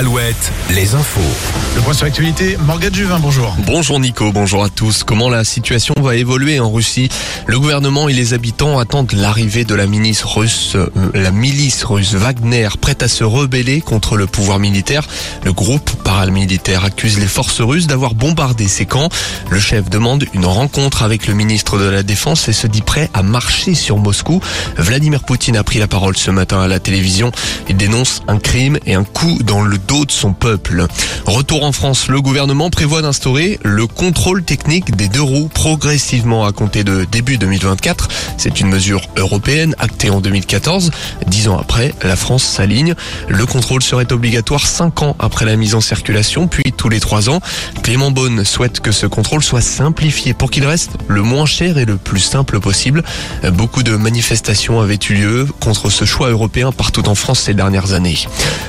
Alouette, les infos. Le point sur l'actualité, Morgane Juvin, bonjour. Bonjour Nico, bonjour à tous. Comment la situation va évoluer en Russie? Le gouvernement et les habitants attendent l'arrivée de la milice russe, euh, la milice russe Wagner, prête à se rebeller contre le pouvoir militaire. Le groupe paramilitaire accuse les forces russes d'avoir bombardé ses camps. Le chef demande une rencontre avec le ministre de la Défense et se dit prêt à marcher sur Moscou. Vladimir Poutine a pris la parole ce matin à la télévision. Il dénonce un crime et un coup dans le dos de son peuple. Retour en France, le gouvernement prévoit d'instaurer le contrôle technique des deux roues progressivement à compter de début 2024. C'est une mesure européenne actée en 2014. Dix ans après, la France s'aligne. Le contrôle serait obligatoire cinq ans après la mise en circulation, puis tous les trois ans. Clément Beaune souhaite que ce contrôle soit simplifié pour qu'il reste le moins cher et le plus simple possible. Beaucoup de manifestations avaient eu lieu contre ce choix européen partout en France ces dernières années.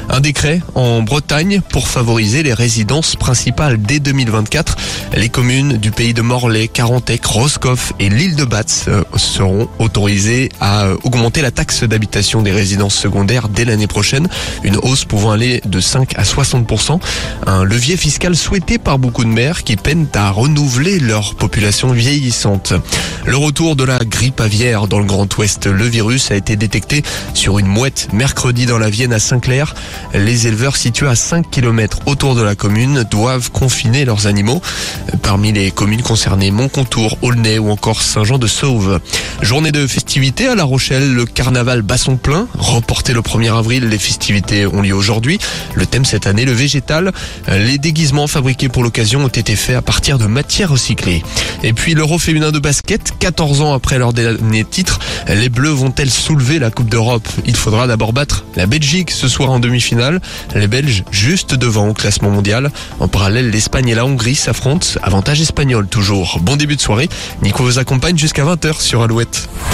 Un décret en Bretagne pour favoriser les résidences principales dès 2024. Les communes du pays de Morlaix, Carantec, Roscoff et l'île de Batz euh, seront autorisées à euh, augmenter la taxe d'habitation des résidences secondaires dès l'année prochaine. Une hausse pouvant aller de 5 à 60%. Un levier fiscal souhaité par beaucoup de maires qui peinent à renouveler leur population vieillissante. Le retour de la grippe aviaire dans le Grand Ouest. Le virus a été détecté sur une mouette mercredi dans la Vienne à Saint-Clair. Les éleveurs situés à 5 km autour de la commune doivent confiner leurs animaux. Parmi les communes concernées, Montcontour, Aulnay ou encore Saint-Jean-de-Sauve. Journée de festivités à La Rochelle, le carnaval Basson plein. Reporté le 1er avril, les festivités ont lieu aujourd'hui. Le thème cette année, le végétal. Les déguisements fabriqués pour l'occasion ont été faits à partir de matières recyclées. Et puis l'Euro féminin de basket, 14 ans après leur dernier titre, les Bleus vont-elles soulever la Coupe d'Europe? Il faudra d'abord battre la Belgique ce soir en demi-finale. Les Belges juste devant au classement mondial. En parallèle, l'Espagne et la Hongrie s'affrontent. Avantage espagnol toujours. Bon début de soirée. Nico vous accompagne jusqu'à 20h sur Alouette. life.